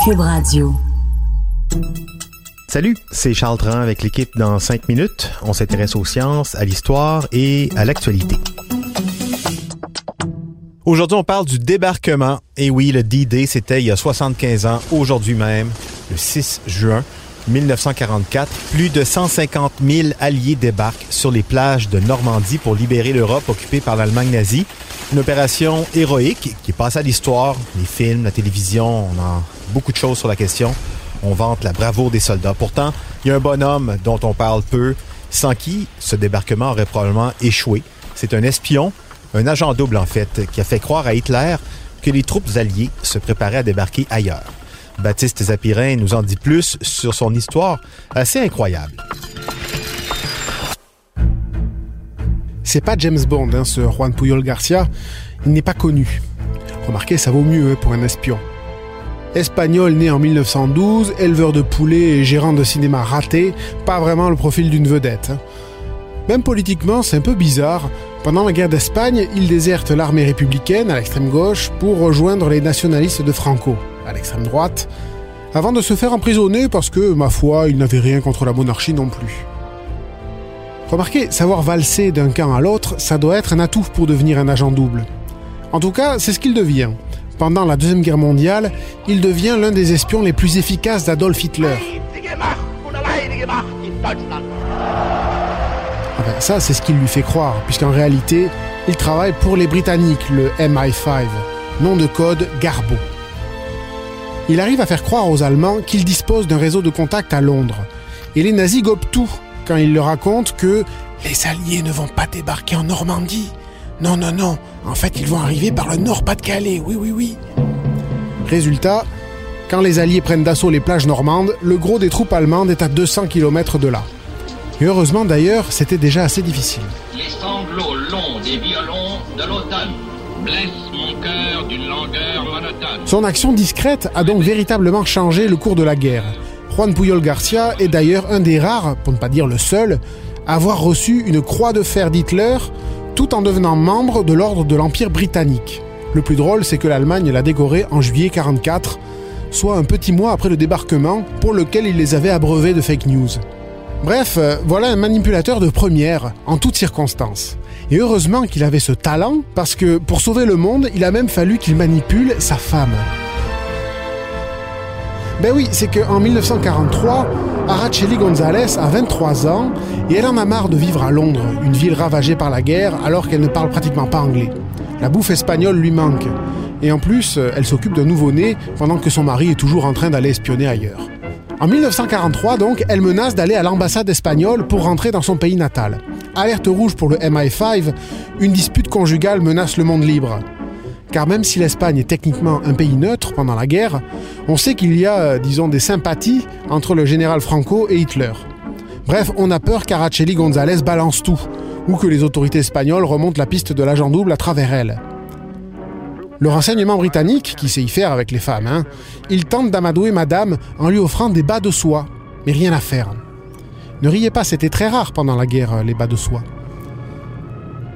Cube Radio. Salut, c'est Charles Tran avec l'équipe dans 5 minutes. On s'intéresse aux sciences, à l'histoire et à l'actualité. Aujourd'hui, on parle du débarquement. Et oui, le D-Day, c'était il y a 75 ans, aujourd'hui même, le 6 juin 1944. Plus de 150 000 alliés débarquent sur les plages de Normandie pour libérer l'Europe occupée par l'Allemagne nazie. Une opération héroïque qui passe à l'histoire, les films, la télévision, on a beaucoup de choses sur la question. On vante la bravoure des soldats. Pourtant, il y a un bonhomme dont on parle peu, sans qui ce débarquement aurait probablement échoué. C'est un espion un agent double en fait, qui a fait croire à Hitler que les troupes alliées se préparaient à débarquer ailleurs. Baptiste Zapirin nous en dit plus sur son histoire assez incroyable. C'est pas James Bond, hein, ce Juan Puyol Garcia. Il n'est pas connu. Remarquez, ça vaut mieux hein, pour un espion. Espagnol né en 1912, éleveur de poulets et gérant de cinéma raté, pas vraiment le profil d'une vedette. Hein. Même politiquement, c'est un peu bizarre. Pendant la guerre d'Espagne, il déserte l'armée républicaine à l'extrême gauche pour rejoindre les nationalistes de Franco à l'extrême droite, avant de se faire emprisonner parce que, ma foi, il n'avait rien contre la monarchie non plus. Remarquez, savoir valser d'un camp à l'autre, ça doit être un atout pour devenir un agent double. En tout cas, c'est ce qu'il devient. Pendant la Deuxième Guerre mondiale, il devient l'un des espions les plus efficaces d'Adolf Hitler. Ben, ça, c'est ce qu'il lui fait croire, puisqu'en réalité, il travaille pour les Britanniques, le MI5, nom de code Garbo. Il arrive à faire croire aux Allemands qu'il dispose d'un réseau de contacts à Londres. Et les nazis gobent tout quand il leur raconte que les Alliés ne vont pas débarquer en Normandie. Non, non, non. En fait, ils vont arriver par le Nord-Pas-de-Calais. Oui, oui, oui. Résultat, quand les Alliés prennent d'assaut les plages normandes, le gros des troupes allemandes est à 200 km de là. Et heureusement d'ailleurs, c'était déjà assez difficile. Les sanglots longs des violons de l'automne blessent mon cœur d'une langueur monotone. Son action discrète a donc véritablement changé le cours de la guerre. Juan Puyol Garcia est d'ailleurs un des rares, pour ne pas dire le seul, à avoir reçu une croix de fer d'Hitler tout en devenant membre de l'ordre de l'Empire britannique. Le plus drôle, c'est que l'Allemagne l'a décoré en juillet 44, soit un petit mois après le débarquement pour lequel il les avait abreuvés de fake news. Bref, euh, voilà un manipulateur de première, en toutes circonstances. Et heureusement qu'il avait ce talent, parce que pour sauver le monde, il a même fallu qu'il manipule sa femme. Ben oui, c'est qu'en 1943, Araceli González a 23 ans et elle en a marre de vivre à Londres, une ville ravagée par la guerre alors qu'elle ne parle pratiquement pas anglais. La bouffe espagnole lui manque. Et en plus, euh, elle s'occupe d'un nouveau-né pendant que son mari est toujours en train d'aller espionner ailleurs. En 1943, donc, elle menace d'aller à l'ambassade espagnole pour rentrer dans son pays natal. Alerte rouge pour le MI5, une dispute conjugale menace le monde libre. Car même si l'Espagne est techniquement un pays neutre pendant la guerre, on sait qu'il y a, euh, disons, des sympathies entre le général Franco et Hitler. Bref, on a peur qu'Araceli González balance tout, ou que les autorités espagnoles remontent la piste de l'agent double à travers elle. Le renseignement britannique, qui sait y faire avec les femmes, hein, il tente d'amadouer madame en lui offrant des bas de soie. Mais rien à faire. Ne riez pas, c'était très rare pendant la guerre, les bas de soie.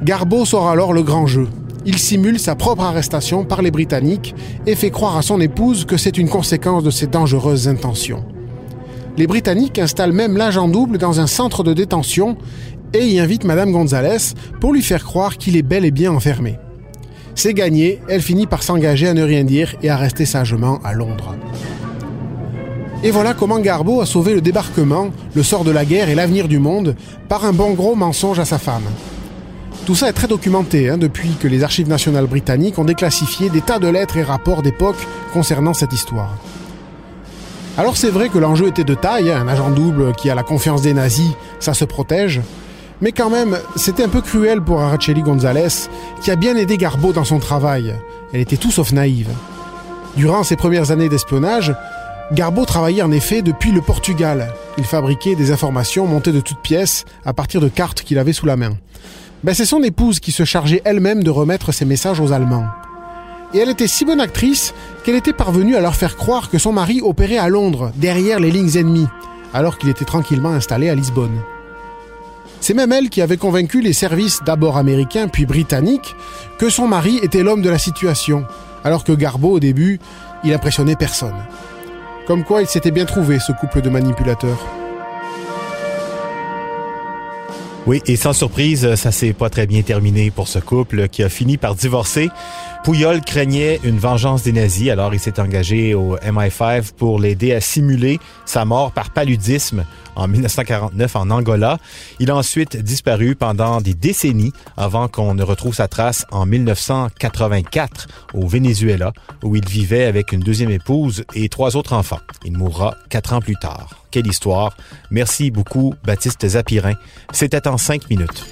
Garbo sort alors le grand jeu. Il simule sa propre arrestation par les Britanniques et fait croire à son épouse que c'est une conséquence de ses dangereuses intentions. Les Britanniques installent même l'agent double dans un centre de détention et y invitent Madame Gonzalez pour lui faire croire qu'il est bel et bien enfermé. C'est gagné, elle finit par s'engager à ne rien dire et à rester sagement à Londres. Et voilà comment Garbo a sauvé le débarquement, le sort de la guerre et l'avenir du monde par un bon gros mensonge à sa femme. Tout ça est très documenté hein, depuis que les archives nationales britanniques ont déclassifié des tas de lettres et rapports d'époque concernant cette histoire. Alors c'est vrai que l'enjeu était de taille, hein, un agent double qui a la confiance des nazis, ça se protège, mais quand même, c'était un peu cruel pour Araceli González, qui a bien aidé Garbo dans son travail. Elle était tout sauf naïve. Durant ses premières années d'espionnage, Garbo travaillait en effet depuis le Portugal. Il fabriquait des informations montées de toutes pièces à partir de cartes qu'il avait sous la main. Ben, c'est son épouse qui se chargeait elle-même de remettre ses messages aux Allemands. Et elle était si bonne actrice qu'elle était parvenue à leur faire croire que son mari opérait à Londres, derrière les lignes ennemies, alors qu'il était tranquillement installé à Lisbonne. C'est même elle qui avait convaincu les services d'abord américains puis britanniques que son mari était l'homme de la situation, alors que Garbo au début, il impressionnait personne. Comme quoi, il s'était bien trouvé, ce couple de manipulateurs. Oui, et sans surprise, ça s'est pas très bien terminé pour ce couple qui a fini par divorcer. Pouyol craignait une vengeance des nazis, alors il s'est engagé au MI5 pour l'aider à simuler sa mort par paludisme en 1949 en Angola. Il a ensuite disparu pendant des décennies avant qu'on ne retrouve sa trace en 1984 au Venezuela, où il vivait avec une deuxième épouse et trois autres enfants. Il mourra quatre ans plus tard. Quelle histoire. Merci beaucoup, Baptiste Zapirin. C'était en cinq minutes.